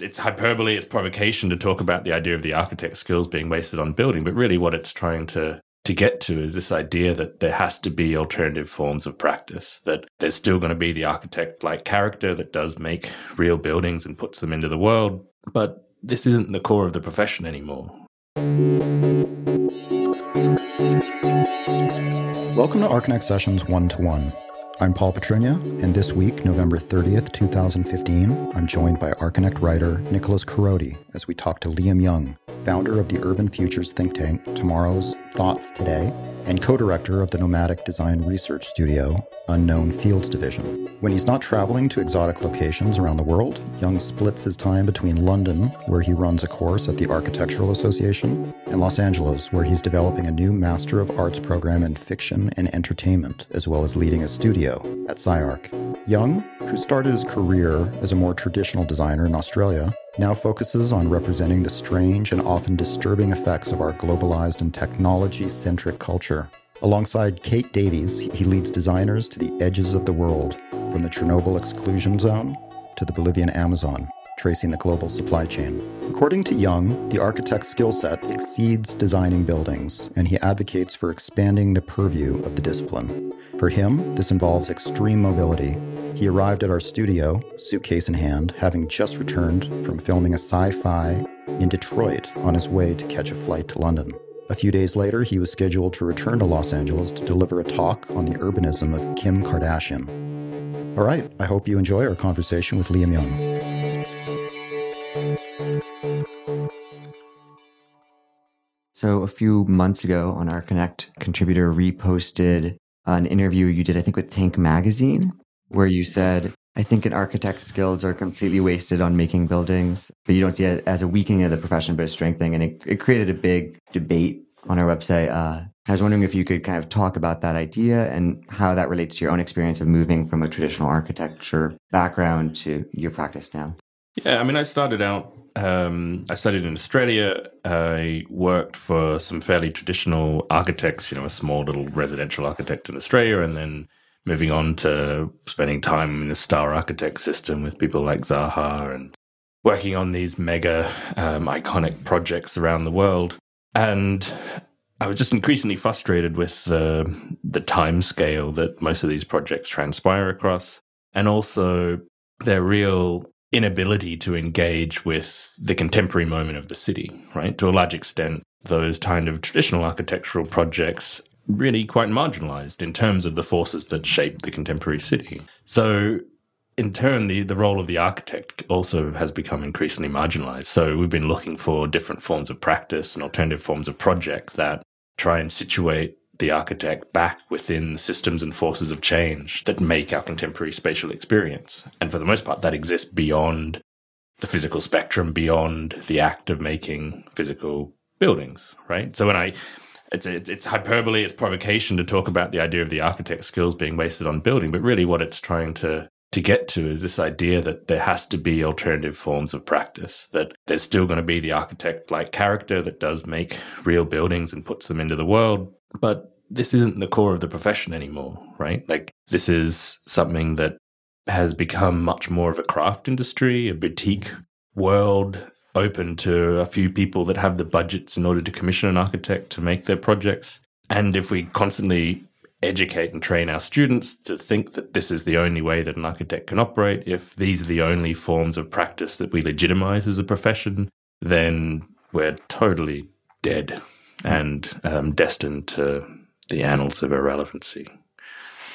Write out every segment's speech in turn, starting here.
It's hyperbole, it's provocation to talk about the idea of the architect's skills being wasted on building, but really what it's trying to to get to is this idea that there has to be alternative forms of practice, that there's still going to be the architect like character that does make real buildings and puts them into the world, but this isn't the core of the profession anymore. Welcome to Archinect Sessions 1 to 1. I'm Paul Petrunia, and this week, November 30th, 2015, I'm joined by Archinect writer Nicholas Korody as we talk to Liam Young, founder of the Urban Futures think tank Tomorrow's Thoughts Today, and co director of the nomadic design research studio Unknown Fields Division. When he's not traveling to exotic locations around the world, Young splits his time between London, where he runs a course at the Architectural Association, and Los Angeles, where he's developing a new Master of Arts program in fiction and entertainment, as well as leading a studio at SCI-Arc. Young, who started his career as a more traditional designer in Australia, now focuses on representing the strange and often disturbing effects of our globalized and technology centric culture. Alongside Kate Davies, he leads designers to the edges of the world, from the Chernobyl exclusion zone to the Bolivian Amazon, tracing the global supply chain. According to Young, the architect's skill set exceeds designing buildings, and he advocates for expanding the purview of the discipline. For him, this involves extreme mobility, he arrived at our studio, suitcase in hand, having just returned from filming a sci fi in Detroit on his way to catch a flight to London. A few days later, he was scheduled to return to Los Angeles to deliver a talk on the urbanism of Kim Kardashian. All right, I hope you enjoy our conversation with Liam Young. So, a few months ago on Archinect contributor reposted an interview you did, I think, with Tank Magazine, where you said, I think an architect's skills are completely wasted on making buildings, but you don't see it as a weakening of the profession, but a strengthening. And it, it created a big debate on our website. Uh, I was wondering if you could kind of talk about that idea and how that relates to your own experience of moving from a traditional architecture background to your practice now. Yeah, I mean, I started out, um, I studied in Australia. I worked for some fairly traditional architects, you know, a small little residential architect in Australia, and then moving on to spending time in the star architect system with people like Zaha and working on these mega um, iconic projects around the world. And I was just increasingly frustrated with the the time scale that most of these projects transpire across, and also their real inability to engage with the contemporary moment of the city. Right, to a large extent, those kind of traditional architectural projects really quite marginalized in terms of the forces that shape the contemporary city. So, in turn, the, the role of the architect also has become increasingly marginalized. So, we've been looking for different forms of practice and alternative forms of project that try and situate the architect back within the systems and forces of change that make our contemporary spatial experience. And for the most part, that exists beyond the physical spectrum, beyond the act of making physical buildings, right? So when I it's, it's, it's hyperbole, it's provocation to talk about the idea of the architect's skills being wasted on building, but really what it's trying to to get to is this idea that there has to be alternative forms of practice, that there's still going to be the architect like character that does make real buildings and puts them into the world. But this isn't the core of the profession anymore, right? Like, this is something that has become much more of a craft industry, a boutique world open to a few people that have the budgets in order to commission an architect to make their projects. And if we constantly educate and train our students to think that this is the only way that an architect can operate, if these are the only forms of practice that we legitimize as a profession, then we're totally dead and um, destined to the annals of irrelevancy.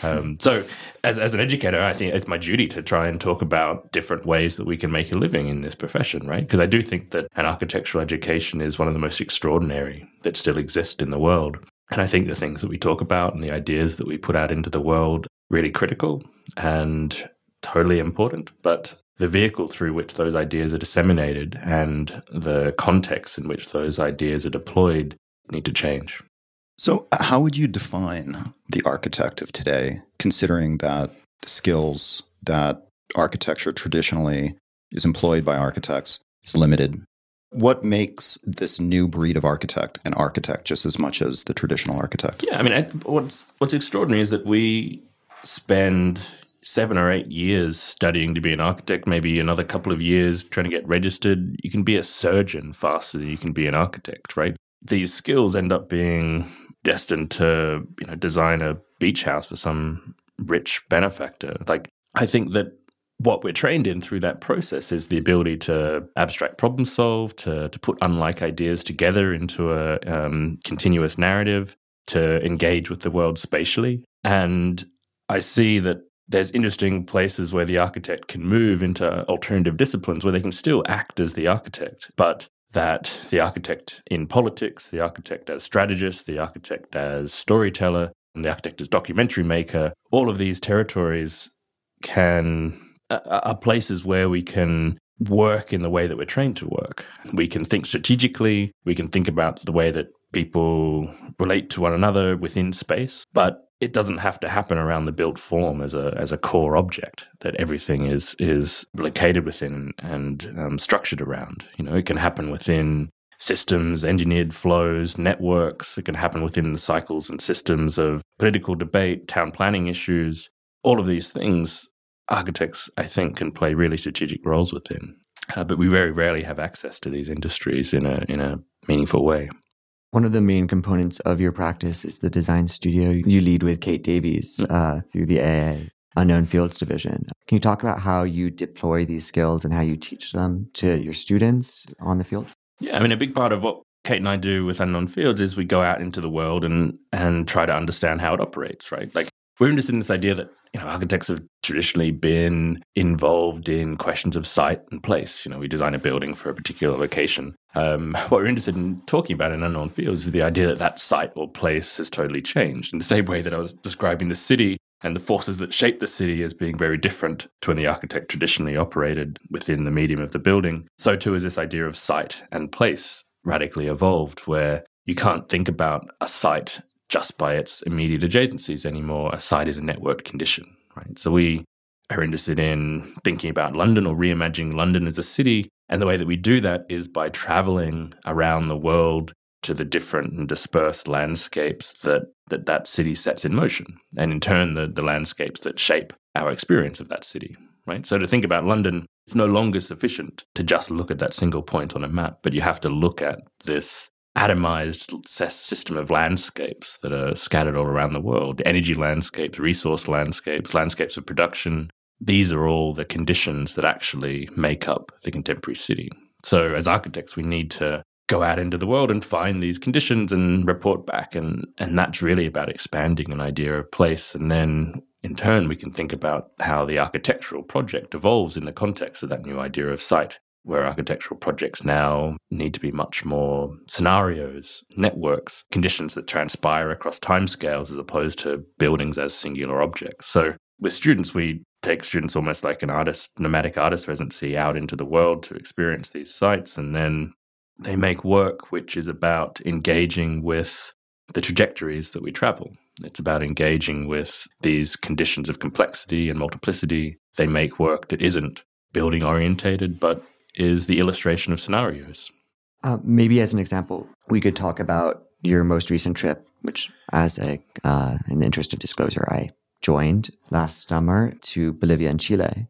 Um, so, as, as an educator, I think it's my duty to try and talk about different ways that we can make a living in this profession, right? Because I do think that an architectural education is one of the most extraordinary that still exist in the world. And I think the things that we talk about and the ideas that we put out into the world really critical and totally important. But the vehicle through which those ideas are disseminated and the context in which those ideas are deployed need to change. So, uh, how would you define the architect of today, considering that the skills that architecture traditionally is employed by architects is limited? What makes this new breed of architect an architect just as much as the traditional architect? Yeah, I mean, what's what's extraordinary is that we spend seven or eight years studying to be an architect, maybe another couple of years trying to get registered, you can be a surgeon faster than you can be an architect, right? These skills end up being destined to, you know, design a beach house for some rich benefactor. Like, I think that what we're trained in through that process is the ability to abstract problem solve, to, to put unlike ideas together into a um, continuous narrative, to engage with the world spatially. And I see that there's interesting places where the architect can move into alternative disciplines where they can still act as the architect, but that the architect in politics, the architect as strategist, the architect as storyteller, and the architect as documentary maker, all of these territories can are places where we can work in the way that we're trained to work. We can think strategically, we can think about the way that people relate to one another within space, but it doesn't have to happen around the built form as a as a core object that everything is is located within and um, structured around. You know, it can happen within systems, engineered flows, networks. It can happen within the cycles and systems of political debate, town planning issues. All of these things architects, I think, can play really strategic roles within. Uh, but we very rarely have access to these industries in a in a meaningful way. One of the main components of your practice is the design studio you lead with Kate Davies uh, through the AA Unknown Fields Division. Can you talk about how you deploy these skills and how you teach them to your students on the field? Yeah, I mean, a big part of what Kate and I do with Unknown Fields is we go out into the world and and try to understand how it operates, right? Like we're interested in this idea that you know architects have traditionally been involved in questions of site and place. You know, we design a building for a particular location. Um, what we're interested in talking about in unknown fields is the idea that that site or place has totally changed. In the same way that I was describing the city and the forces that shape the city as being very different to when the architect traditionally operated within the medium of the building, so too is this idea of site and place radically evolved, where you can't think about a site just by its immediate adjacencies anymore. A site is a networked condition, right? So we are interested in thinking about London or reimagining London as a city. And the way that we do that is by traveling around the world to the different and dispersed landscapes that that, that city sets in motion. And in turn, the, the landscapes that shape our experience of that city, right? So to think about London, it's no longer sufficient to just look at that single point on a map, but you have to look at this atomized system of landscapes that are scattered all around the world energy landscapes, resource landscapes, landscapes of production. These are all the conditions that actually make up the contemporary city. So, as architects, we need to go out into the world and find these conditions and report back. And, and that's really about expanding an idea of place. And then in turn, we can think about how the architectural project evolves in the context of that new idea of site where architectural projects now need to be much more scenarios, networks, conditions that transpire across timescales as opposed to buildings as singular objects. So with students, we take students almost like an artist, nomadic artist residency out into the world to experience these sites. And then they make work which is about engaging with the trajectories that we travel. It's about engaging with these conditions of complexity and multiplicity. They make work that isn't building orientated, but is the illustration of scenarios. Uh, maybe as an example, we could talk about your most recent trip, which, as a uh, in the interest of disclosure, I joined last summer to Bolivia and Chile,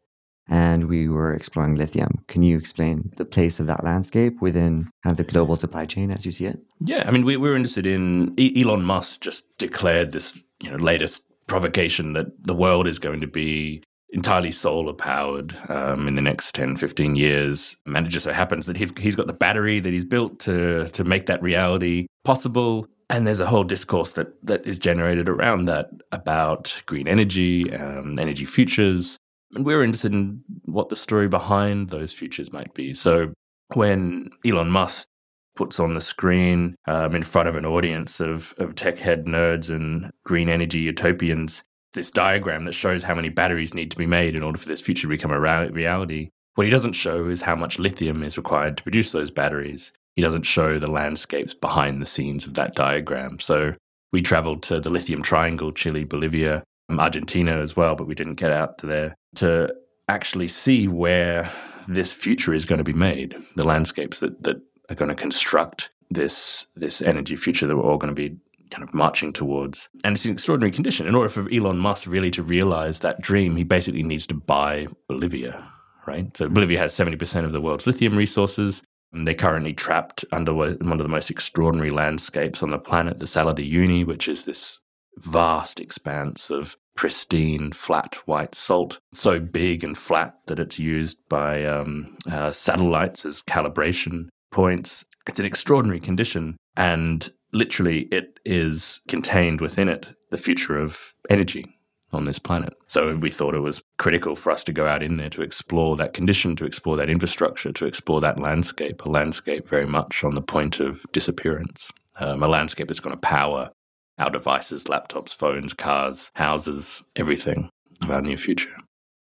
and we were exploring lithium. Can you explain the place of that landscape within kind of the global supply chain as you see it? Yeah, I mean, we, we were interested in Elon Musk just declared this you know latest provocation that the world is going to be entirely solar powered um, in the next 10, 15 years. And it just so happens that he's got the battery that he's built to, to make that reality possible. And there's a whole discourse that, that is generated around that about green energy, um, energy futures. And we're interested in what the story behind those futures might be. So when Elon Musk puts on the screen um, in front of an audience of, of tech head nerds and green energy utopians this diagram that shows how many batteries need to be made in order for this future to become a reality. What he doesn't show is how much lithium is required to produce those batteries. He doesn't show the landscapes behind the scenes of that diagram. So we traveled to the lithium triangle, Chile, Bolivia, um, Argentina as well, but we didn't get out to there to actually see where this future is going to be made, the landscapes that, that are going to construct this this energy future that we're all going to be kind of marching towards. And it's an extraordinary condition. In order for Elon Musk really to realize that dream, he basically needs to buy Bolivia, right? So Bolivia has 70% of the world's lithium resources. And they're currently trapped under one of the most extraordinary landscapes on the planet, the Salar de which is this vast expanse of pristine, flat white salt, so big and flat that it's used by um, uh, satellites as calibration points. It's an extraordinary condition, and literally, it is contained within it the future of energy on this planet. So we thought it was critical for us to go out in there to explore that condition, to explore that infrastructure, to explore that landscape, a landscape very much on the point of disappearance, um, a landscape that's going to power our devices, laptops, phones, cars, houses, everything of our near future.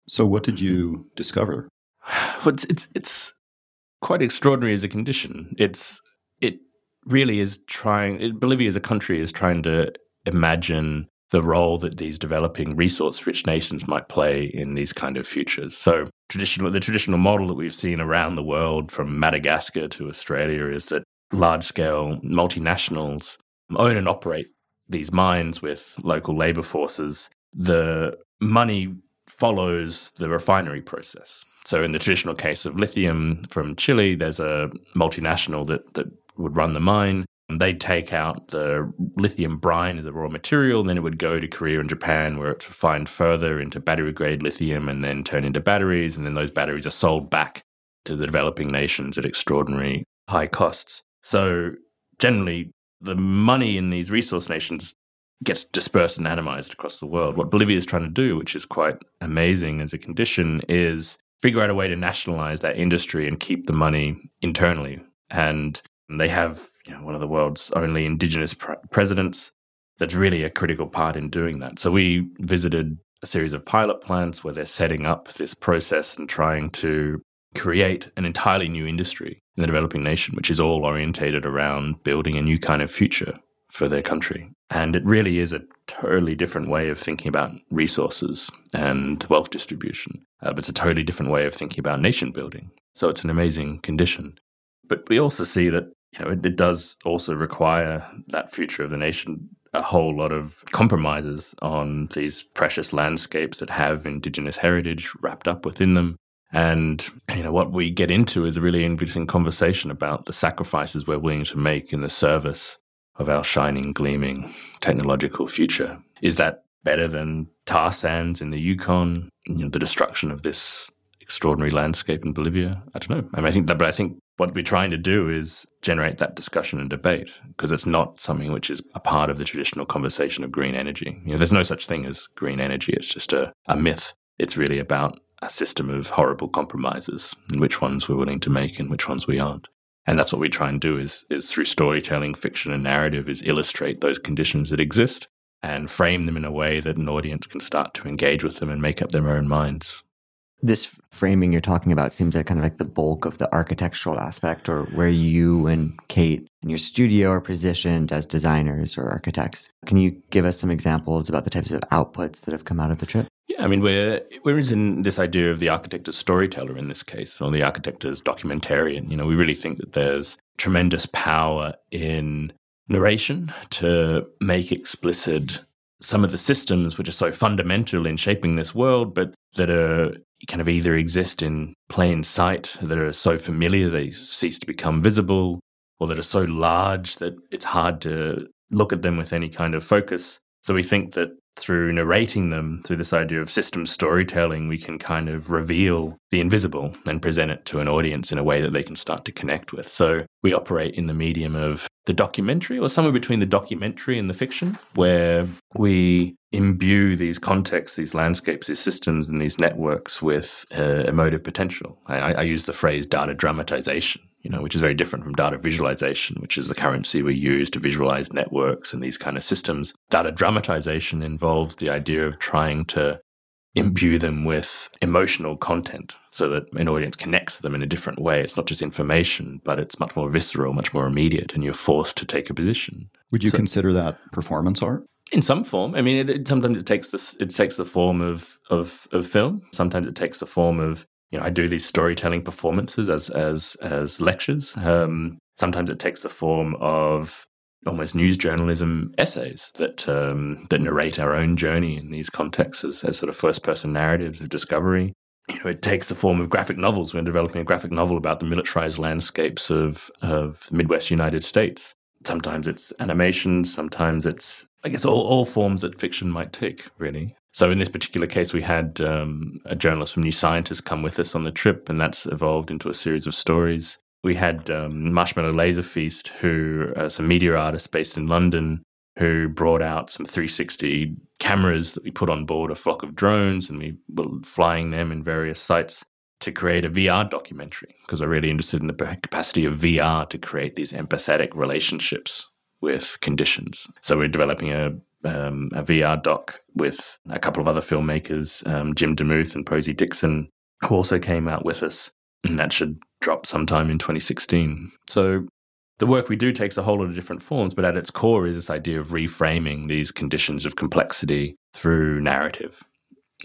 So, what did you discover? Well, it's, it's, it's quite extraordinary as a condition. It's it really is trying. Bolivia as a country is trying to imagine the role that these developing resource-rich nations might play in these kind of futures. So, traditional the traditional model that we've seen around the world, from Madagascar to Australia, is that large-scale multinationals own and operate these mines with local labor forces, the money follows the refinery process. So, in the traditional case of lithium from Chile, there's a multinational that, that would run the mine. And they'd take out the lithium brine as a raw material, and then it would go to Korea and Japan, where it's refined further into battery grade lithium and then turn into batteries. And then those batteries are sold back to the developing nations at extraordinary high costs. So, generally, the money in these resource nations gets dispersed and atomized across the world. What Bolivia is trying to do, which is quite amazing as a condition, is figure out a way to nationalize that industry and keep the money internally. And they have you know, one of the world's only indigenous pre- presidents. That's really a critical part in doing that. So we visited a series of pilot plants where they're setting up this process and trying to create an entirely new industry in the developing nation, which is all orientated around building a new kind of future for their country. And it really is a totally different way of thinking about resources and wealth distribution. Uh, but it's a totally different way of thinking about nation building. So it's an amazing condition. But we also see that you know it, it does also require that future of the nation a whole lot of compromises on these precious landscapes that have indigenous heritage wrapped up within them and you know what we get into is a really interesting conversation about the sacrifices we're willing to make in the service of our shining, gleaming technological future. Is that better than tar sands in the Yukon? You know, the destruction of this extraordinary landscape in Bolivia? I don't know. I mean, I think that, but I think what we're trying to do is generate that discussion and debate because it's not something which is a part of the traditional conversation of green energy. You know, there's no such thing as green energy. It's just a, a myth. It's really about a system of horrible compromises and which ones we're willing to make and which ones we aren't. And that's what we try and do is, is through storytelling, fiction, and narrative is illustrate those conditions that exist and frame them in a way that an audience can start to engage with them and make up their own minds. This framing you're talking about seems like kind of like the bulk of the architectural aspect, or where you and Kate and your studio are positioned as designers or architects. Can you give us some examples about the types of outputs that have come out of the trip? Yeah, I mean, we're we're in this idea of the architect as storyteller in this case, or the architect as documentarian. You know, we really think that there's tremendous power in narration to make explicit some of the systems which are so fundamental in shaping this world, but that are kind of either exist in plain sight, that are so familiar they cease to become visible, or that are so large that it's hard to look at them with any kind of focus. So we think that through narrating them, through this idea of system storytelling, we can kind of reveal the invisible and present it to an audience in a way that they can start to connect with. So we operate in the medium of the documentary or somewhere between the documentary and the fiction, where we imbue these contexts, these landscapes, these systems, and these networks with uh, emotive potential. I, I use the phrase data dramatization you know, which is very different from data visualization, which is the currency we use to visualize networks and these kind of systems. Data dramatization involves the idea of trying to imbue them with emotional content so that an audience connects to them in a different way. It's not just information, but it's much more visceral, much more immediate, and you're forced to take a position. Would you so, consider that performance art? In some form, I mean, it, it, sometimes it takes this. It takes the form of, of of film. Sometimes it takes the form of you know, I do these storytelling performances as as as lectures. Um, sometimes it takes the form of almost news journalism essays that um, that narrate our own journey in these contexts as, as sort of first person narratives of discovery. You know, it takes the form of graphic novels. We're developing a graphic novel about the militarized landscapes of of the Midwest United States. Sometimes it's animations, sometimes it's I guess all, all forms that fiction might take, really. So in this particular case, we had um, a journalist from New Scientist come with us on the trip, and that's evolved into a series of stories. We had um, Marshmallow Laser Feast, who are some media artists based in London, who brought out some 360 cameras that we put on board a flock of drones, and we were flying them in various sites to create a VR documentary because we're really interested in the capacity of VR to create these empathetic relationships with conditions. So we're developing a um, a VR doc with a couple of other filmmakers, um, Jim DeMuth and Posey Dixon, who also came out with us. And that should drop sometime in 2016. So the work we do takes a whole lot of different forms, but at its core is this idea of reframing these conditions of complexity through narrative.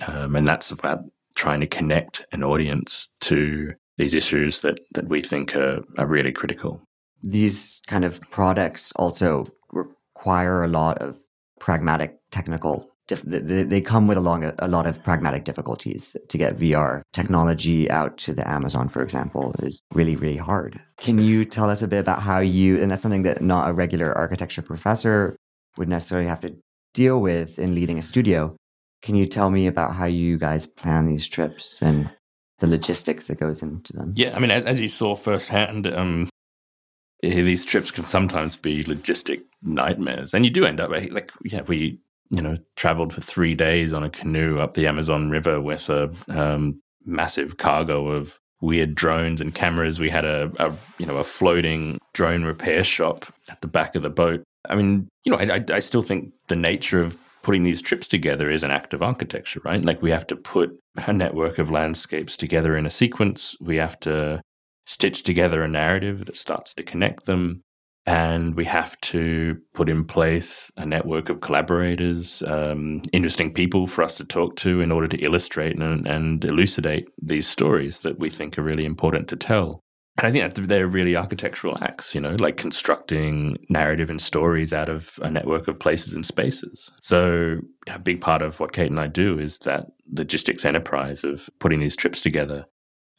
Um, and that's about trying to connect an audience to these issues that, that we think are, are really critical. These kind of products also require a lot of pragmatic technical they come with a, long, a lot of pragmatic difficulties to get VR technology out to the Amazon, for example, is really, really hard. Can you tell us a bit about how you, and that's something that not a regular architecture professor would necessarily have to deal with in leading a studio. Can you tell me about how you guys plan these trips and the logistics that goes into them? Yeah, I mean, as, as you saw firsthand, um, these trips can sometimes be logistic nightmares, and you do end up like yeah, we you know traveled for three days on a canoe up the Amazon River with a um, massive cargo of weird drones and cameras. We had a, a, you know a floating drone repair shop at the back of the boat. I mean, you know, I, I still think the nature of putting these trips together is an act of architecture, right? Like we have to put a network of landscapes together in a sequence. We have to stitch together a narrative that starts to connect them. And we have to put in place a network of collaborators, um, interesting people for us to talk to in order to illustrate and, and elucidate these stories that we think are really important to tell. And I think that they're really architectural acts, you know, like constructing narrative and stories out of a network of places and spaces. So, a big part of what Kate and I do is that logistics enterprise of putting these trips together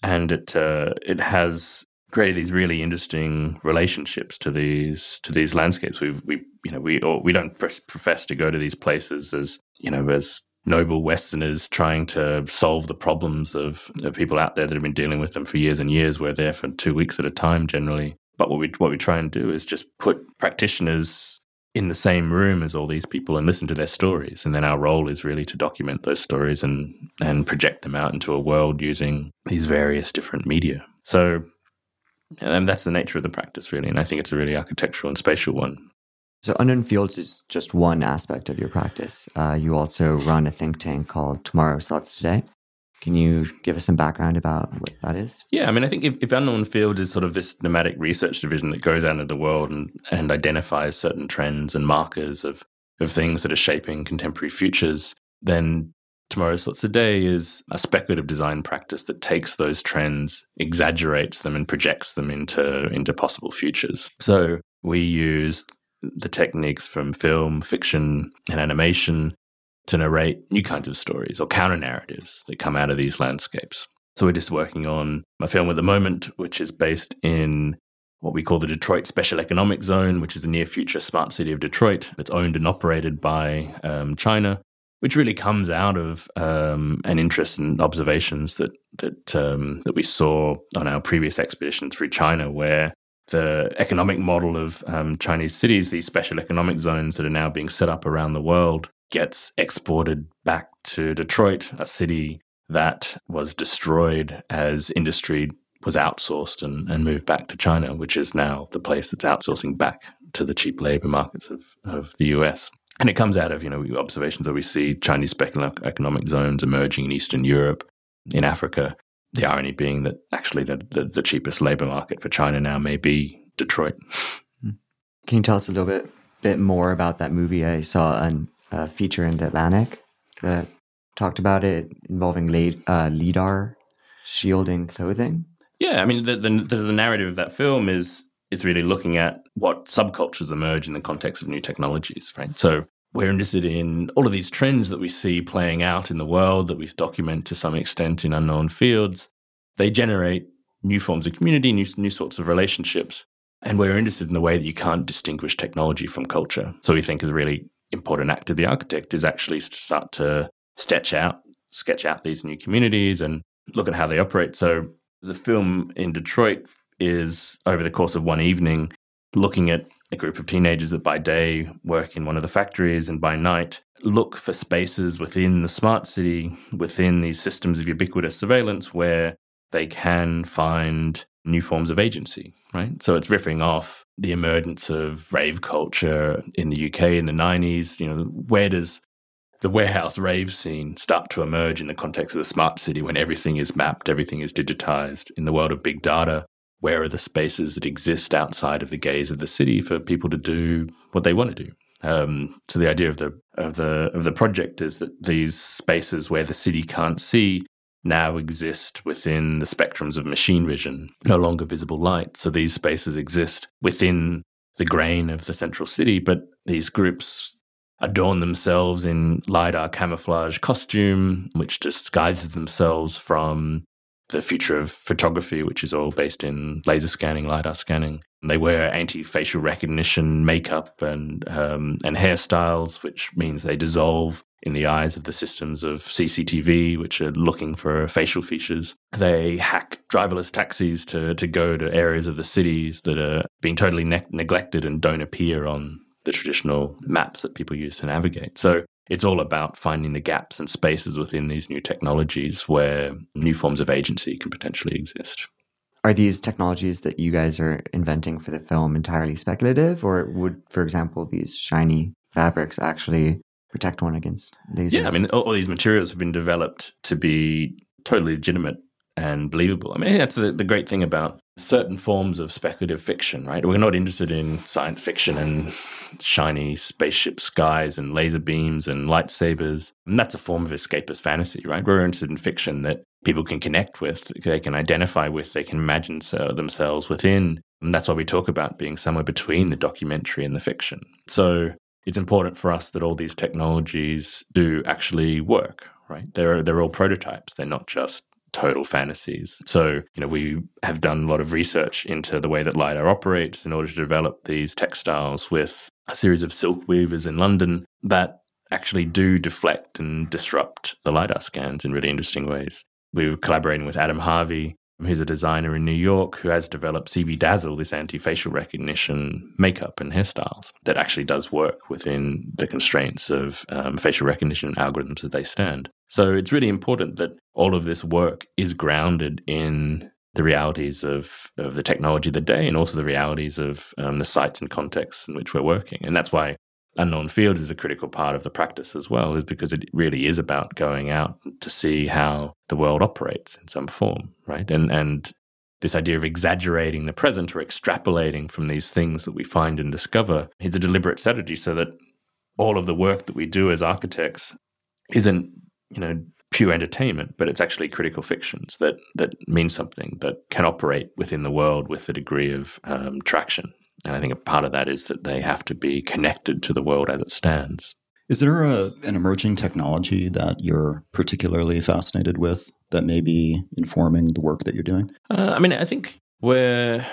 and it uh, it has created these really interesting relationships to these to these landscapes. We we you know we or we don't profess to go to these places as you know as noble Westerners trying to solve the problems of, of people out there that have been dealing with them for years and years. We're there for two weeks at a time generally. But what we what we try and do is just put practitioners in the same room as all these people and listen to their stories. And then our role is really to document those stories and, and project them out into a world using these various different media. So, and that's the nature of the practice, really. And I think it's a really architectural and spatial one. So, Unknown Fields is just one aspect of your practice. Uh, you also run a think tank called Tomorrow's Thoughts Today. Can you give us some background about what that is? Yeah, I mean, I think if, if Unknown Field is sort of this nomadic research division that goes out into the world and, and identifies certain trends and markers of, of things that are shaping contemporary futures, then Tomorrow's Thoughts Today is a speculative design practice that takes those trends, exaggerates them, and projects them into, into possible futures. So we use the techniques from film, fiction, and animation to narrate new kinds of stories or counter narratives that come out of these landscapes. So we're just working on a film at the moment, which is based in what we call the Detroit Special Economic Zone, which is the near future smart city of Detroit that's owned and operated by um, China, which really comes out of um, an interest in observations that that um, that we saw on our previous expedition through China, where the economic model of um, Chinese cities, these special economic zones that are now being set up around the world, gets exported back to Detroit, a city that was destroyed as industry was outsourced and, and moved back to China, which is now the place that's outsourcing back to the cheap labor markets of, of the US. And it comes out of, you know, observations where we see Chinese speculative economic zones emerging in Eastern Europe, in Africa. The irony being that actually the, the, the cheapest labor market for China now may be Detroit. Hmm. Can you tell us a little bit bit more about that movie I saw on uh, feature in the Atlantic that talked about it involving lead, uh, lidar shielding clothing. Yeah, I mean the, the, the narrative of that film is is really looking at what subcultures emerge in the context of new technologies, right? So we're interested in all of these trends that we see playing out in the world that we document to some extent in unknown fields. They generate new forms of community, new, new sorts of relationships. And we're interested in the way that you can't distinguish technology from culture. So we think is really important act of the architect is actually to start to sketch out, sketch out these new communities and look at how they operate. So the film in Detroit is over the course of one evening looking at a group of teenagers that by day work in one of the factories and by night look for spaces within the smart city, within these systems of ubiquitous surveillance where they can find new forms of agency, right? So it's riffing off the emergence of rave culture in the UK in the 90s. You know, where does the warehouse rave scene start to emerge in the context of the smart city when everything is mapped, everything is digitized? In the world of big data, where are the spaces that exist outside of the gaze of the city for people to do what they want to do? Um, so the idea of the of the of the project is that these spaces where the city can't see now exist within the spectrums of machine vision, no longer visible light. So these spaces exist within the grain of the central city, but these groups adorn themselves in LiDAR camouflage costume, which disguises themselves from the future of photography, which is all based in laser scanning, LiDAR scanning. They wear anti-facial recognition makeup and um, and hairstyles, which means they dissolve in the eyes of the systems of CCTV, which are looking for facial features. They hack driverless taxis to, to go to areas of the cities that are being totally ne- neglected and don't appear on the traditional maps that people use to navigate. So it's all about finding the gaps and spaces within these new technologies where new forms of agency can potentially exist. Are these technologies that you guys are inventing for the film entirely speculative, or would, for example, these shiny fabrics actually protect one against laser? Yeah, I mean, all, all these materials have been developed to be totally legitimate and believable. I mean, that's the, the great thing about certain forms of speculative fiction, right? We're not interested in science fiction and shiny spaceship skies and laser beams and lightsabers. And that's a form of escapist fantasy, right? We're interested in fiction that people can connect with, they can identify with, they can imagine themselves within. And that's why we talk about being somewhere between the documentary and the fiction. So it's important for us that all these technologies do actually work, right? They're, they're all prototypes. They're not just total fantasies. So, you know, we have done a lot of research into the way that LiDAR operates in order to develop these textiles with a series of silk weavers in London that actually do deflect and disrupt the LiDAR scans in really interesting ways. We were collaborating with Adam Harvey, who's a designer in New York who has developed CV Dazzle, this anti facial recognition makeup and hairstyles that actually does work within the constraints of um, facial recognition algorithms as they stand. So it's really important that all of this work is grounded in the realities of, of the technology of the day and also the realities of um, the sites and contexts in which we're working. And that's why unknown fields is a critical part of the practice as well, is because it really is about going out to see how the world operates in some form, right? And and this idea of exaggerating the present or extrapolating from these things that we find and discover is a deliberate strategy so that all of the work that we do as architects isn't you know pure entertainment, but it's actually critical fictions that that mean something that can operate within the world with a degree of um, traction. And I think a part of that is that they have to be connected to the world as it stands. Is there a, an emerging technology that you're particularly fascinated with that may be informing the work that you're doing? Uh, I mean, I think we're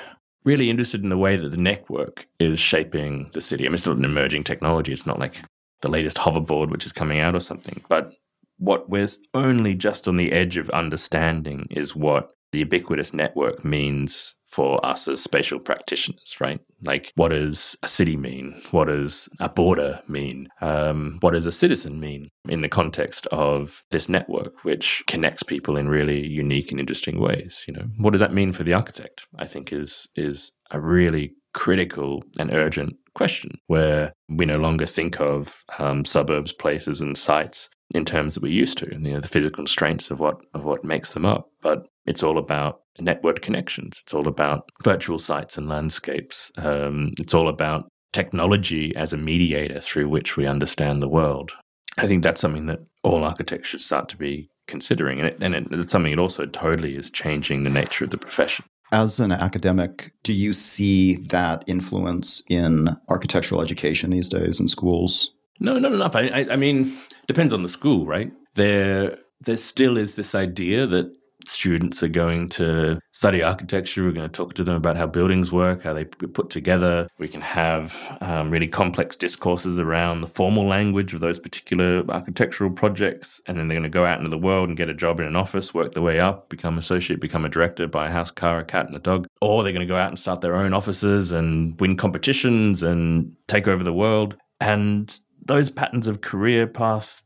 really interested in the way that the network is shaping the city. I mean, it's not an emerging technology. It's not like the latest hoverboard which is coming out or something, but what we're only just on the edge of understanding is what the ubiquitous network means for us as spatial practitioners, right? Like, what does a city mean? What does a border mean? Um, what does a citizen mean in the context of this network, which connects people in really unique and interesting ways? You know, what does that mean for the architect? I think is is a really critical and urgent question where we no longer think of um, suburbs, places, and sites in terms that we used to, and you know, the physical constraints of what of what makes them up. But it's all about network connections. It's all about virtual sites and landscapes. Um, it's all about technology as a mediator through which we understand the world. I think that's something that all architects should start to be considering, and, it, and it, it's something that also totally is changing the nature of the profession. As an academic, do you see that influence in architectural education these days in schools? No, not enough. I, I, I mean, depends on the school, right? There, there still is this idea that students are going to study architecture. We're going to talk to them about how buildings work, how they put together. We can have um, really complex discourses around the formal language of those particular architectural projects. And then they're going to go out into the world and get a job in an office, work their way up, become associate, become a director, buy a house, car, a cat, and a dog. Or they're going to go out and start their own offices and win competitions and take over the world. And those patterns of career path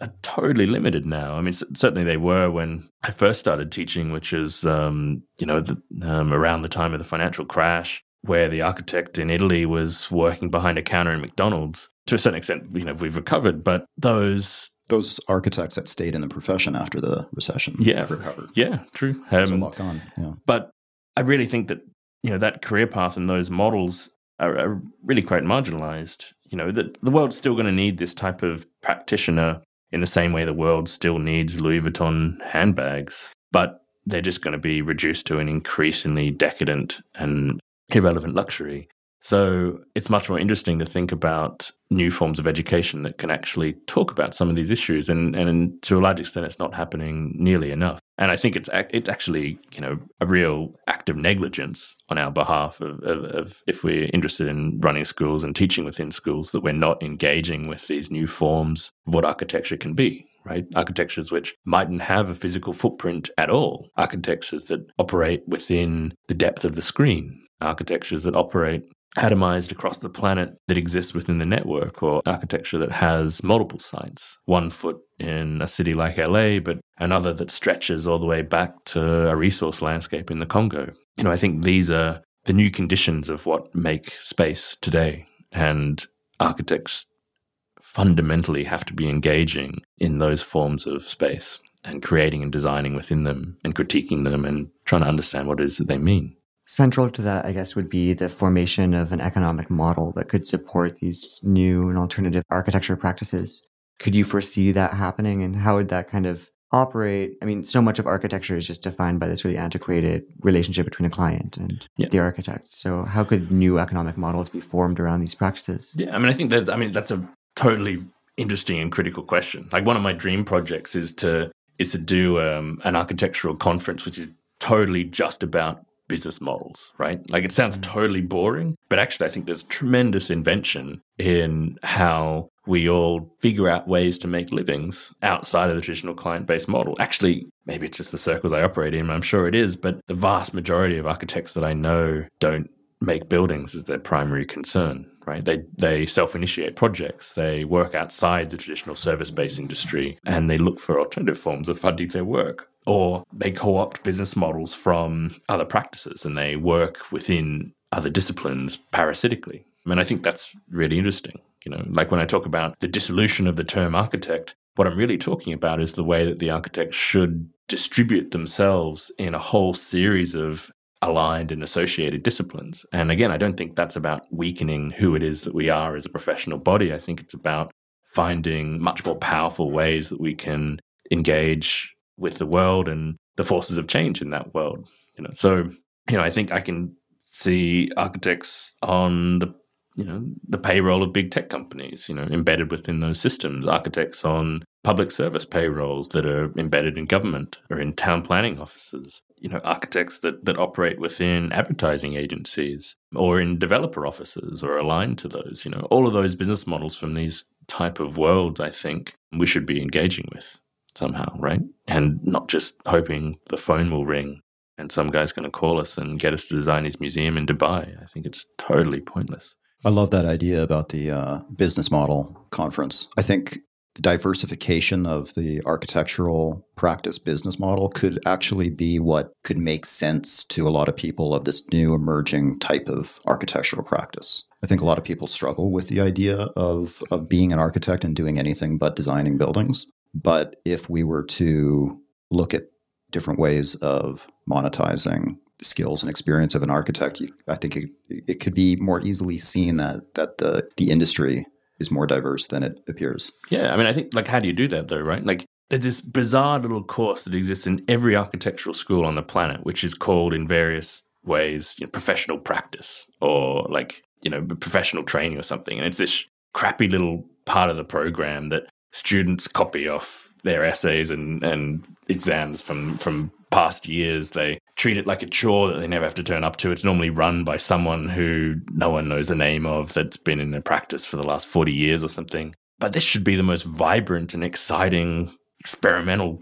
are totally limited now. I mean, certainly they were when I first started teaching, which is, um, you know, the, um, around the time of the financial crash, where the architect in Italy was working behind a counter in McDonald's. To a certain extent, you know, we've recovered, but those those architects that stayed in the profession after the recession, yeah, recovered. Yeah, true. There's um, a lot gone. Yeah, but I really think that you know that career path and those models are, are really quite marginalized. You know, that the world's still going to need this type of practitioner in the same way the world still needs Louis Vuitton handbags, but they're just going to be reduced to an increasingly decadent and irrelevant luxury. So it's much more interesting to think about new forms of education that can actually talk about some of these issues, and, and to a large extent, it's not happening nearly enough. And I think it's it's actually you know a real act of negligence on our behalf of, of, of if we're interested in running schools and teaching within schools that we're not engaging with these new forms of what architecture can be right? Architectures which mightn't have a physical footprint at all, architectures that operate within the depth of the screen, architectures that operate atomized across the planet that exists within the network or architecture that has multiple sites. One foot in a city like LA, but another that stretches all the way back to a resource landscape in the Congo. You know, I think these are the new conditions of what make space today. And architects fundamentally have to be engaging in those forms of space and creating and designing within them and critiquing them and trying to understand what it is that they mean. Central to that, I guess, would be the formation of an economic model that could support these new and alternative architecture practices. Could you foresee that happening and how would that kind of operate? I mean, so much of architecture is just defined by this really antiquated relationship between a client and yeah. the architect. So how could new economic models be formed around these practices? Yeah, I mean, I think that's, I mean, that's a totally interesting and critical question. Like one of my dream projects is to, is to do um, an architectural conference, which is totally just about business models, right? Like it sounds mm. totally boring, but actually, I think there's tremendous invention in how we all figure out ways to make livings outside of the traditional client based model. Actually, maybe it's just the circles I operate in, I'm sure it is, but the vast majority of architects that I know don't make buildings as their primary concern. Right? They they self-initiate projects. They work outside the traditional service-based industry, and they look for alternative forms of funding their work or they co-opt business models from other practices and they work within other disciplines parasitically. I mean, I think that's really interesting. You know, like when I talk about the dissolution of the term architect, what I'm really talking about is the way that the architects should distribute themselves in a whole series of aligned and associated disciplines. And again, I don't think that's about weakening who it is that we are as a professional body. I think it's about finding much more powerful ways that we can engage with the world and the forces of change in that world. You know, so you know, I think I can see architects on the you know the payroll of big tech companies. You know, embedded within those systems. Architects on public service payrolls that are embedded in government or in town planning offices. You know, architects that that operate within advertising agencies or in developer offices or aligned to those. You know, all of those business models from these type of worlds. I think we should be engaging with somehow, right? And not just hoping the phone will ring and some guy's going to call us and get us to design his museum in Dubai. I think it's totally pointless. I love that idea about the uh, business model conference. I think the diversification of the architectural practice business model could actually be what could make sense to a lot of people of this new emerging type of architectural practice. I think a lot of people struggle with the idea of, of being an architect and doing anything but designing buildings. But if we were to look at different ways of monetizing the skills and experience of an architect, I think it, it could be more easily seen that that the the industry is more diverse than it appears. Yeah, I mean, I think like how do you do that though, right? Like there's this bizarre little course that exists in every architectural school on the planet, which is called in various ways you know, professional practice or like you know professional training or something. And it's this crappy little part of the program that students copy off their essays and, and exams from from past years. They treat it like a chore that they never have to turn up to. It's normally run by someone who no one knows the name of that's been in their practice for the last 40 years or something. But this should be the most vibrant and exciting experimental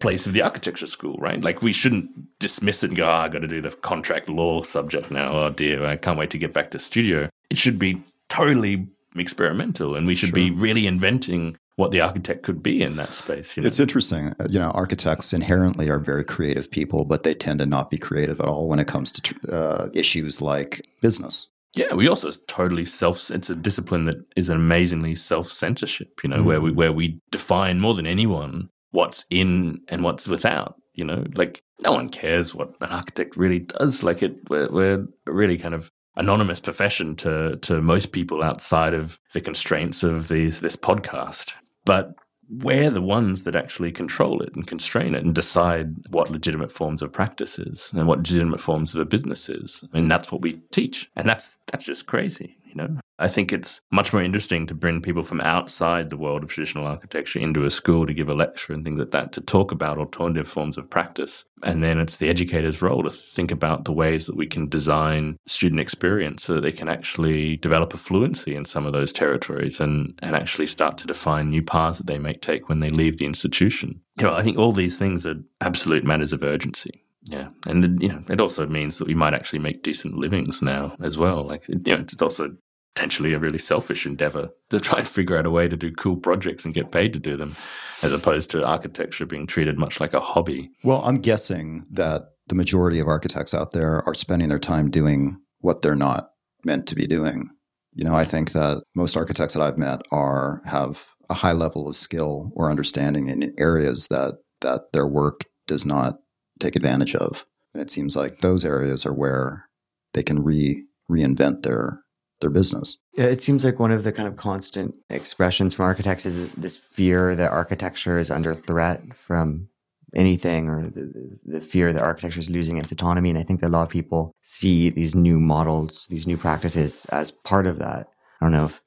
place of the architecture school, right? Like we shouldn't dismiss it and go, ah, oh, I got to do the contract law subject now. Oh dear, I can't wait to get back to studio. It should be totally experimental and we should sure. be really inventing what the architect could be in that space. You know? It's interesting. You know, architects inherently are very creative people, but they tend to not be creative at all when it comes to uh, issues like business. Yeah, we also totally self. It's a discipline that is an amazingly self censorship. You know, mm. where we where we define more than anyone what's in and what's without. You know, like no one cares what an architect really does. Like it, we're, we're really kind of anonymous profession to to most people outside of the constraints of these this podcast. But we're the ones that actually control it and constrain it and decide what legitimate forms of practice is and what legitimate forms of a business is. I mean, that's what we teach. And that's that's just crazy, you know? I think it's much more interesting to bring people from outside the world of traditional architecture into a school to give a lecture and things like that to talk about alternative forms of practice. And then it's the educator's role to think about the ways that we can design student experience so that they can actually develop a fluency in some of those territories and, and actually start to define new paths that they may take when they leave the institution. You know, I think all these things are absolute matters of urgency. Yeah, and you know, it also means that we might actually make decent livings now as well. Like, you know, it's also potentially a really selfish endeavor to try and figure out a way to do cool projects and get paid to do them, as opposed to architecture being treated much like a hobby. Well, I'm guessing that the majority of architects out there are spending their time doing what they're not meant to be doing. You know, I think that most architects that I've met are have a high level of skill or understanding in areas that that their work does not take advantage of. And it seems like those areas are where they can re reinvent their their business. Yeah, it seems like one of the kind of constant expressions from architects is this fear that architecture is under threat from anything or the, the, fear that architecture is losing its autonomy. And I think that a lot of people see these new models, these new practices as part of that. I don't know if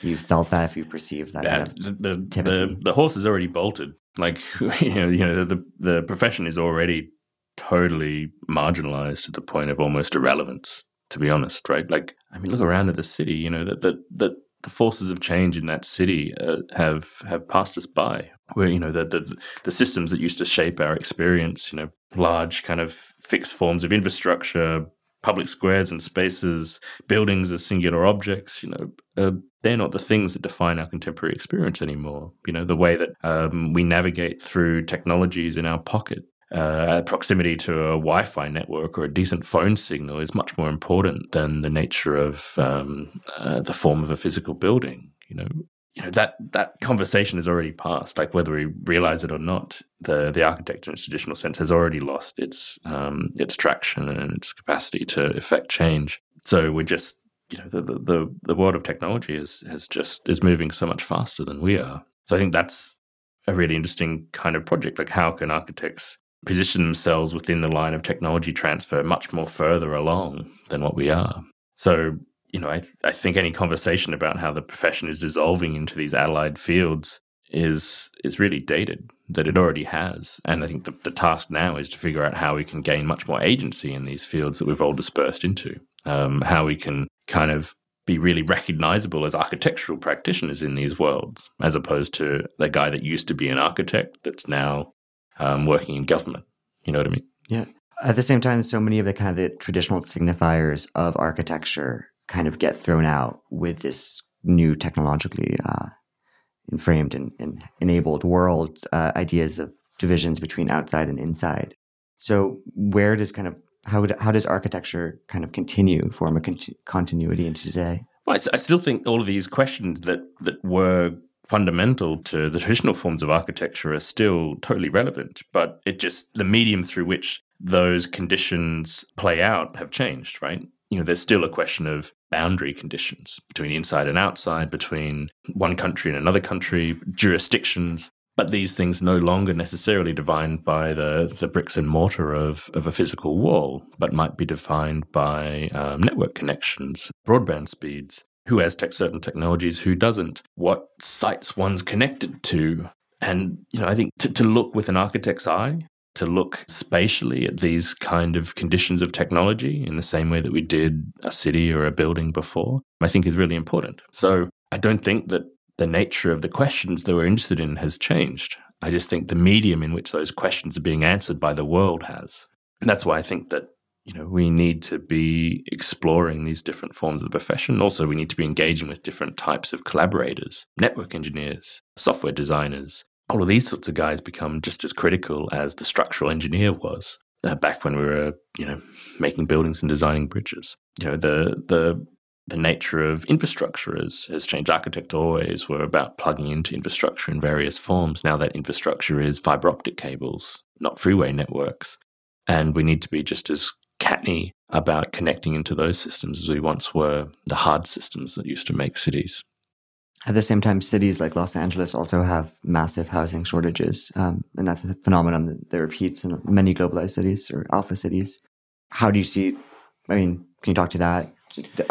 you felt that, if you perceived that. Yeah, kind of the, the, the, the, horse is already bolted. Like, you know, you know the, the profession is already totally marginalized to the point of almost irrelevance to be honest, right? Like, I mean, look around at the city. You know that that that the forces of change in that city uh, have have passed us by. Where you know the, the the systems that used to shape our experience, you know, large kind of fixed forms of infrastructure, public squares and spaces, buildings as singular objects, you know, uh, they're not the things that define our contemporary experience anymore. You know, the way that um, we navigate through technologies in our pocket uh, proximity to a Wi-Fi network or a decent phone signal is much more important than the nature of um, uh, the form of a physical building. You know, you know that that conversation has already passed. Like whether we realize it or not, the the architecture in its traditional sense has already lost its um, its traction and its capacity to effect change. So we're just you know the the the world of technology is has just is moving so much faster than we are. So I think that's a really interesting kind of project. Like how can architects position themselves within the line of technology transfer much more further along than what we are. So, you know, I, I think any conversation about how the profession is dissolving into these allied fields is is really dated that it already has. And I think the, the task now is to figure out how we can gain much more agency in these fields that we've all dispersed into. Um, how we can kind of be really recognizable as architectural practitioners in these worlds, as opposed to the guy that used to be an architect that's now um, working in government. You know what I mean? Yeah. At the same time, so many of the kind of the traditional signifiers of architecture kind of get thrown out with this new technologically uh, framed and, and, enabled world uh, ideas of divisions between outside and inside. So where does kind of how how does architecture kind of continue form a con- continuity into today? Well, I, I still think all of these questions that that were fundamental to the traditional forms of architecture are still totally relevant, but it just the medium through which those conditions play out have changed, right? You know, there's still a question of boundary conditions between inside and outside, between one country and another country, jurisdictions. But these things no longer necessarily defined by the, the bricks and mortar of, of a physical wall, but might be defined by um, network connections, broadband speeds, who has tech certain technologies, who doesn't, what sites one's connected to. And, you know, I think to, to look with an architect's eye, to look spatially at these kind of conditions of technology in the same way that we did a city or a building before, I think is really important. So I don't think that the nature of the questions that we're interested in has changed. I just think the medium in which those questions are being answered by the world has. And that's why I think that you know we need to be exploring these different forms of the profession also we need to be engaging with different types of collaborators network engineers software designers all of these sorts of guys become just as critical as the structural engineer was uh, back when we were you know making buildings and designing bridges you know the the the nature of infrastructure has, has changed. Architects always were about plugging into infrastructure in various forms. Now that infrastructure is fiber optic cables, not freeway networks. And we need to be just as canny about connecting into those systems as we once were the hard systems that used to make cities. At the same time, cities like Los Angeles also have massive housing shortages. Um, and that's a phenomenon that repeats in many globalized cities or alpha cities. How do you see? I mean, can you talk to that?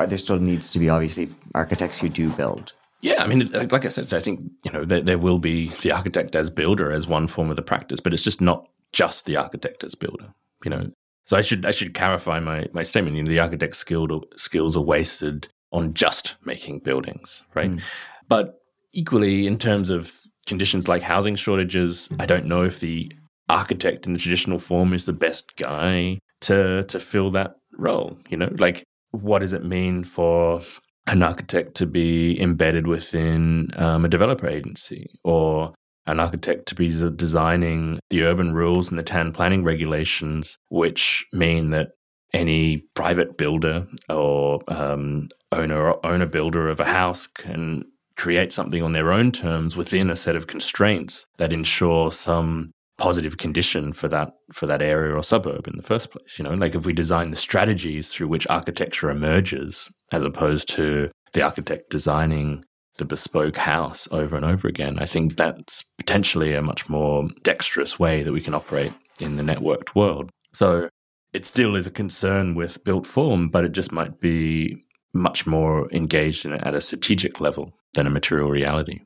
There still needs to be obviously architects who do build. Yeah, I mean, like I said, I think you know there, there will be the architect as builder as one form of the practice, but it's just not just the architect as builder. You know, so I should I should clarify my my statement. You know, the architect's skilled skills are wasted on just making buildings, right? Mm. But equally, in terms of conditions like housing shortages, I don't know if the architect in the traditional form is the best guy to to fill that role. You know, like what does it mean for an architect to be embedded within um, a developer agency or an architect to be designing the urban rules and the town planning regulations, which mean that any private builder or um, owner owner builder of a house can create something on their own terms within a set of constraints that ensure some positive condition for that for that area or suburb in the first place you know like if we design the strategies through which architecture emerges as opposed to the architect designing the bespoke house over and over again. I think that's potentially a much more dexterous way that we can operate in the networked world. So it still is a concern with built form, but it just might be much more engaged in it at a strategic level than a material reality.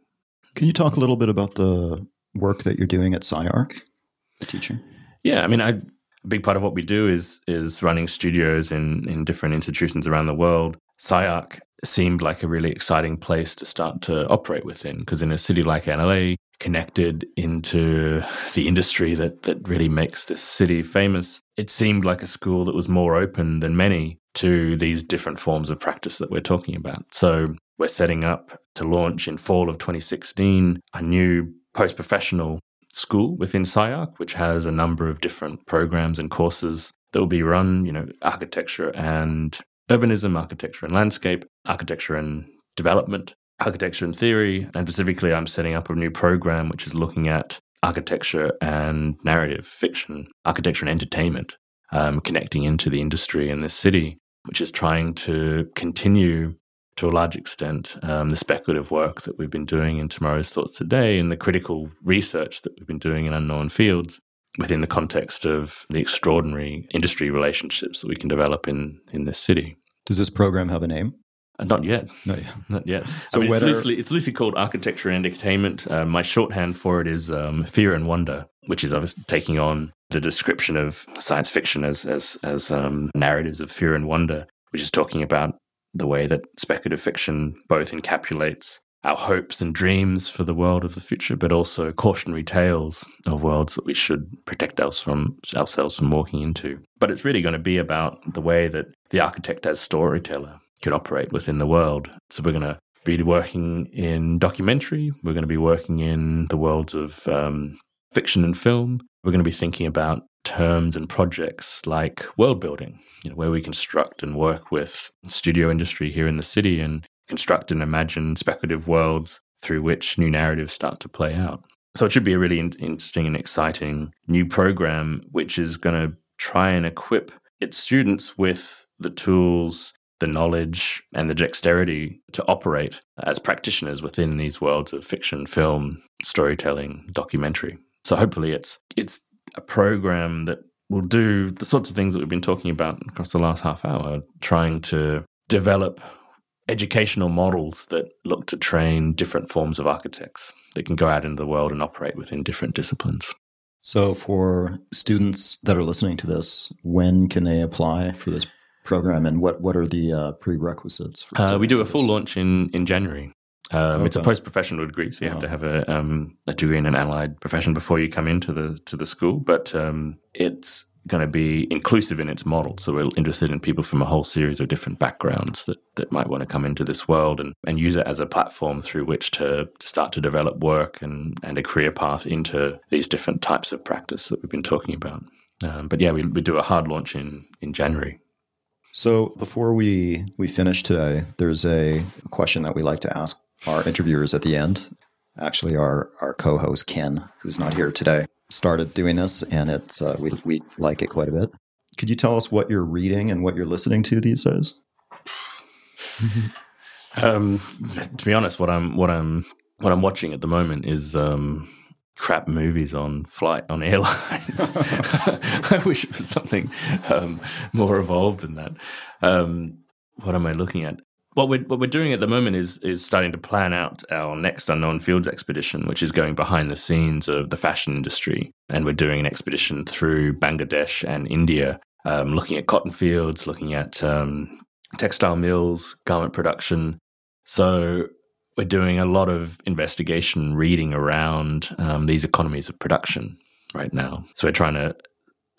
Can you talk a little bit about the work that you're doing at SCI-Arc, the teaching? Yeah, I mean, I, a big part of what we do is is running studios in in different institutions around the world. SCI-Arc seemed like a really exciting place to start to operate within because in a city like NLA, connected into the industry that that really makes this city famous, it seemed like a school that was more open than many to these different forms of practice that we're talking about. So we're setting up to launch in fall of 2016 a new post-professional school within SCI-Arc, which has a number of different programs and courses that will be run, you know, architecture and urbanism, architecture and landscape, architecture and development, architecture and theory. And specifically, I'm setting up a new program which is looking at architecture and narrative fiction, architecture and entertainment, um, connecting into the industry in this city, which is trying to continue to a large extent um, the speculative work that we've been doing in Tomorrow's Thoughts Today and the critical research that we've been doing in unknown fields within the context of the extraordinary industry relationships that we can develop in, in this city. Does this program have a name? Uh, not yet. Not yet. Not yet. So I mean, it's, loosely, it's, loosely, called Architecture and Entertainment. Uh, my shorthand for it is um, Fear and Wonder, which is obviously taking on the description of science fiction as as, as um, narratives of fear and wonder, which is talking about the way that speculative fiction both encapsulates our hopes and dreams for the world of the future, but also cautionary tales of worlds that we should protect us from, ourselves from walking into. But it's really going to be about the way that the architect as storyteller can operate within the world. So we're going to be working in documentary. We're going to be working in the worlds of um, fiction and film. We're going to be thinking about terms and projects like world building, you know, where we construct and work with studio industry here in the city and construct and imagine speculative worlds through which new narratives start to play out. So it should be a really in- interesting and exciting new program, which is going to try and equip its students with the tools the knowledge and the dexterity to operate as practitioners within these worlds of fiction, film, storytelling, documentary. So hopefully it's it's a program that will do the sorts of things that we've been talking about across the last half hour, trying to develop educational models that look to train different forms of architects that can go out into the world and operate within different disciplines. So, for students that are listening to this, when can they apply for this program, and what what are the uh, prerequisites? Uh, we do a full launch in in January. Um, okay. It's a post professional degree, so you have to have a, um, a degree in an allied profession before you come into the to the school. But um, it's going to be inclusive in its model. So we're interested in people from a whole series of different backgrounds that, that might want to come into this world and, and use it as a platform through which to, to start to develop work and, and a career path into these different types of practice that we've been talking about. Um, but yeah, we, we do a hard launch in, in January. So before we, we finish today, there's a question that we like to ask our interviewers at the end. Actually, our, our co host, Ken, who's not here today started doing this, and it's uh, we we like it quite a bit. Could you tell us what you're reading and what you're listening to these days? um, to be honest, what I'm what I'm what I'm watching at the moment is um, crap movies on flight on airlines. I wish it was something um, more evolved than that. Um, what am I looking at? what we're what we're doing at the moment is is starting to plan out our next unknown fields expedition, which is going behind the scenes of the fashion industry, and we're doing an expedition through Bangladesh and India, um, looking at cotton fields, looking at um, textile mills, garment production. So we're doing a lot of investigation, reading around um, these economies of production right now. So we're trying to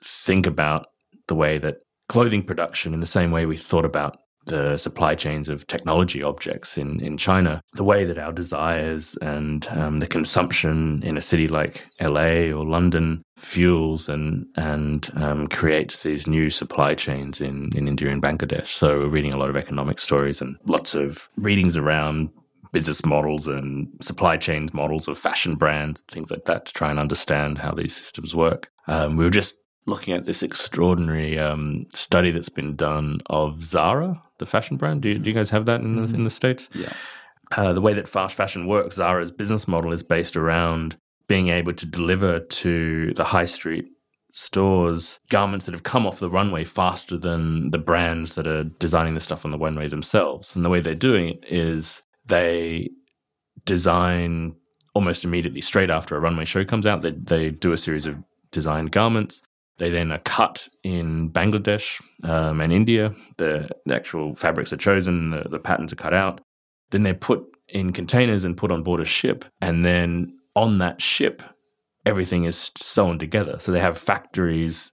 think about the way that clothing production, in the same way we thought about the supply chains of technology objects in, in China, the way that our desires and um, the consumption in a city like LA or London fuels and and um, creates these new supply chains in, in India and Bangladesh. So we're reading a lot of economic stories and lots of readings around business models and supply chains models of fashion brands, things like that, to try and understand how these systems work. Um, we were just looking at this extraordinary um, study that's been done of Zara, the fashion brand. Do you, do you guys have that in the, in the States? Yeah. Uh, the way that fast fashion works, Zara's business model is based around being able to deliver to the high street stores garments that have come off the runway faster than the brands that are designing the stuff on the runway themselves. And the way they're doing it is they design almost immediately, straight after a runway show comes out, they, they do a series of designed garments they then are cut in Bangladesh um, and India. The, the, actual fabrics are chosen, the, the patterns are cut out. Then they're put in containers and put on board a ship. And then on that ship, everything is sewn together. So they have factories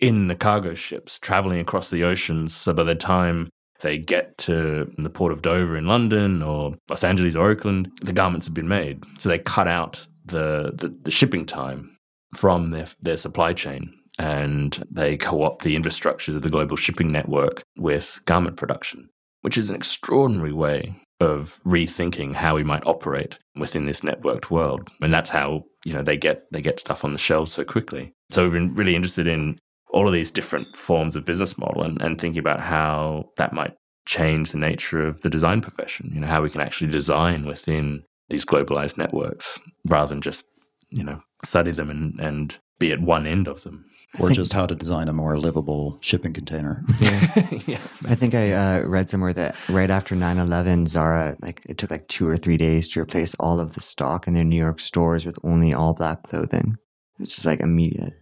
in the cargo ships traveling across the oceans. So by the time they get to the port of Dover in London or Los Angeles or Oakland, the garments have been made. So they cut out the, the, the shipping time from their, their supply chain and they co opt the infrastructure of the global shipping network with garment production, which is an extraordinary way of rethinking how we might operate within this networked world. And that's how, you know, they get they get stuff on the shelves so quickly. So we've been really interested in all of these different forms of business model and, and thinking about how that might change the nature of the design profession, you know, how we can actually design within these globalized networks rather than just, you know, study them and, and be at one end of them or just how to design a more livable shipping container. Yeah, yeah. I think I uh, read somewhere that right after 9-11, Zara like it took like two or three days to replace all of the stock in their New York stores with only all black clothing. It's just like immediate.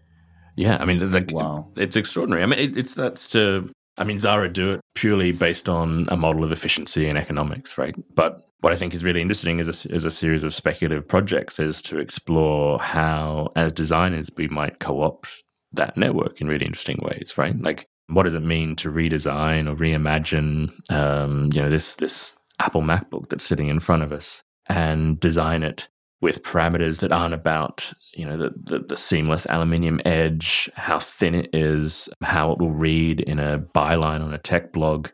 Yeah, I mean, like, wow, it's extraordinary. I mean, it, it's that's to. I mean, Zara do it purely based on a model of efficiency and economics, right? But what I think is really interesting is a, is a series of speculative projects is to explore how, as designers, we might co-opt that network in really interesting ways, right? Like, what does it mean to redesign or reimagine, um, you know, this this Apple MacBook that's sitting in front of us and design it with parameters that aren't about, you know, the, the, the seamless aluminium edge, how thin it is, how it will read in a byline on a tech blog.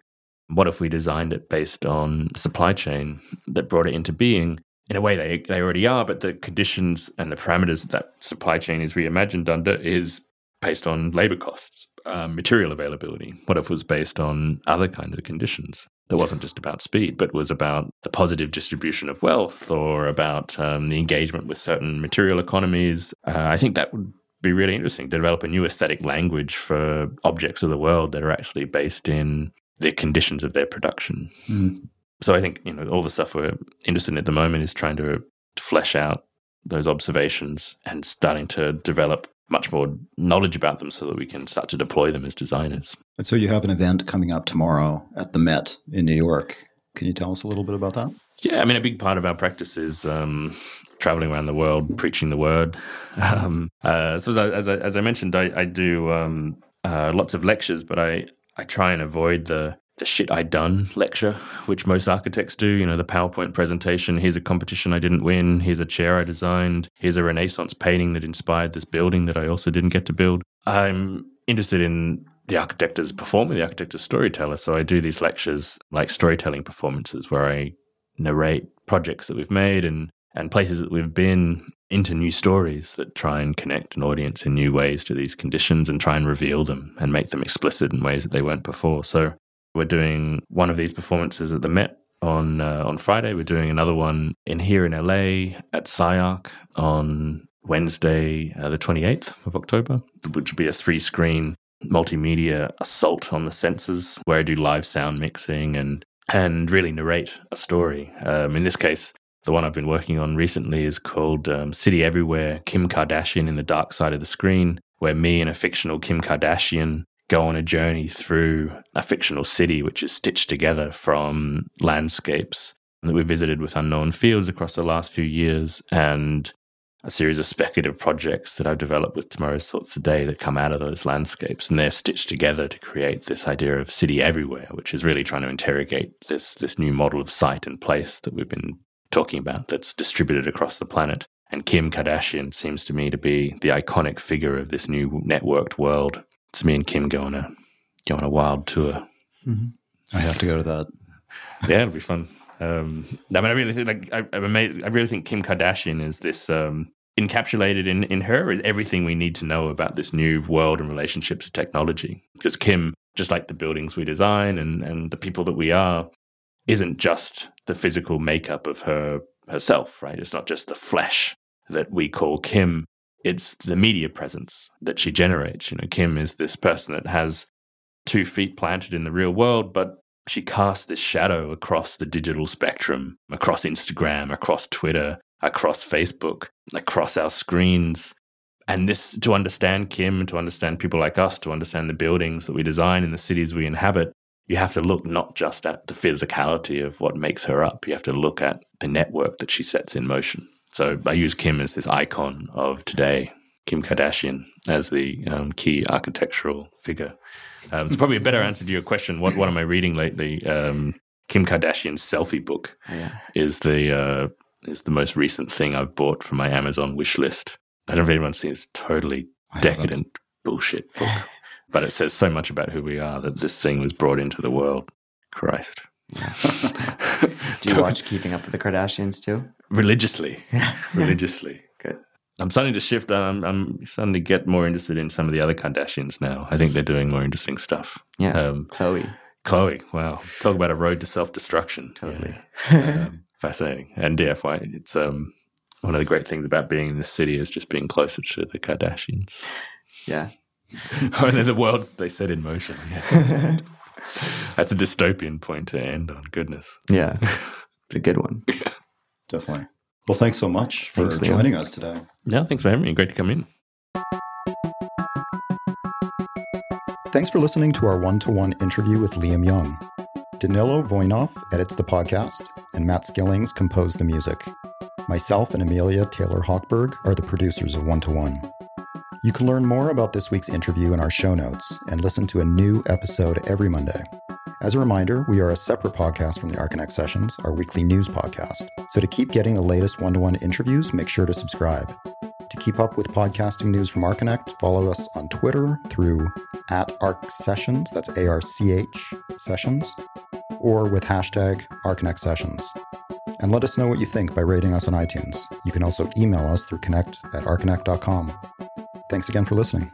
What if we designed it based on supply chain that brought it into being? In a way, they, they already are, but the conditions and the parameters that that supply chain is reimagined under is based on labor costs um, material availability? What if it was based on other kind of conditions? That wasn't just about speed, but was about the positive distribution of wealth or about um, the engagement with certain material economies. Uh, I think that would be really interesting to develop a new aesthetic language for objects of the world that are actually based in the conditions of their production. Mm. So I think you know all the stuff we're interested in at the moment is trying to flesh out those observations and starting to develop much more knowledge about them so that we can start to deploy them as designers. And so you have an event coming up tomorrow at the Met in New York. Can you tell us a little bit about that? Yeah, I mean, a big part of our practice is um, traveling around the world, preaching the word. Um, uh, so as I, as I, as I mentioned, I, I do um, uh, lots of lectures, but I, I try and avoid the the shit I done lecture, which most architects do. You know, the PowerPoint presentation. Here's a competition I didn't win. Here's a chair I designed. Here's a Renaissance painting that inspired this building that I also didn't get to build. I'm interested in the architect as performer, the architect as storyteller. So I do these lectures like storytelling performances where I narrate projects that we've made and and places that we've been into new stories that try and connect an audience in new ways to these conditions and try and reveal them and make them explicit in ways that they weren't before. So we're doing one of these performances at the Met on uh, on Friday. We're doing another one in here in LA at SCI-Arc on Wednesday, uh, the 28th of October, which will be a three screen multimedia assault on the senses where I do live sound mixing and and really narrate a story. Um, in this case, the one I've been working on recently is called um, City Everywhere Kim Kardashian in the Dark Side of the Screen, where me and a fictional Kim Kardashian go on a journey through a fictional city which is stitched together from landscapes that we visited with unknown fields across the last few years and a series of speculative projects that I've developed with Tomorrow's Thoughts Today that come out of those landscapes. And they're stitched together to create this idea of city everywhere, which is really trying to interrogate this, this new model of site and place that we've been talking about that's distributed across the planet. And Kim Kardashian seems to me to be the iconic figure of this new networked world it's me and Kim going a go on a wild tour. Mm-hmm. I have to go to that. yeah, it'll be fun. Um, I mean, I really think like I. I really think Kim Kardashian is this um, encapsulated in in her is everything we need to know about this new world and relationships to technology. Because Kim, just like the buildings we design and and the people that we are, isn't just the physical makeup of her herself. Right? It's not just the flesh that we call Kim it's the media presence that she generates. You know, Kim is this person that has two feet planted in the real world, but she casts this shadow across the digital spectrum, across Instagram, across Twitter, across Facebook, across our screens. And this, to understand Kim, to understand people like us, to understand the buildings that we design in the cities we inhabit, you have to look not just at the physicality of what makes her up, you have to look at the network that she sets in motion. So I use Kim as this icon of today, Kim Kardashian as the um, key architectural figure. Um, it's probably a better answer to your question. What what am I reading lately? Um, Kim Kardashian's selfie book oh, yeah. is the uh, is the most recent thing I've bought from my Amazon wish list. I don't know if anyone's seen this totally decadent bullshit book, but it says so much about who we are that this thing was brought into the world. Christ. Yeah. Do you watch Keeping Up with the Kardashians too? Religiously. Religiously. Good. I'm starting to shift. I'm, I'm, starting to get more interested in some of the other Kardashians now. I think they're doing more interesting stuff. Yeah. Um, Chloe. Khloe. Wow. Talk about a road to self destruction. Totally. Yeah. um, fascinating. And DFY, it's um, one of the great things about being in this city is just being closer to the Kardashians. Yeah. oh, and the world they set in motion. Yeah. That's a dystopian point to end on. Goodness. Yeah. It's a good one. yeah. Definitely. Well, thanks so much for thanks, joining us today. Yeah, thanks for having me. Great to come in. Thanks for listening to our one to one interview with Liam Young. Danilo Voinov edits the podcast, and Matt Skillings composed the music. Myself and Amelia Taylor Hochberg are the producers of One to One. You can learn more about this week's interview in our show notes and listen to a new episode every Monday. As a reminder, we are a separate podcast from the Archinect Sessions, our weekly news podcast. So to keep getting the latest one to one interviews, make sure to subscribe. To keep up with podcasting news from Archinect, follow us on Twitter through at Arch Sessions, that's A R C H Sessions, or with hashtag Archinect Sessions. And let us know what you think by rating us on iTunes. You can also email us through connect at archinect.com. Thanks again for listening.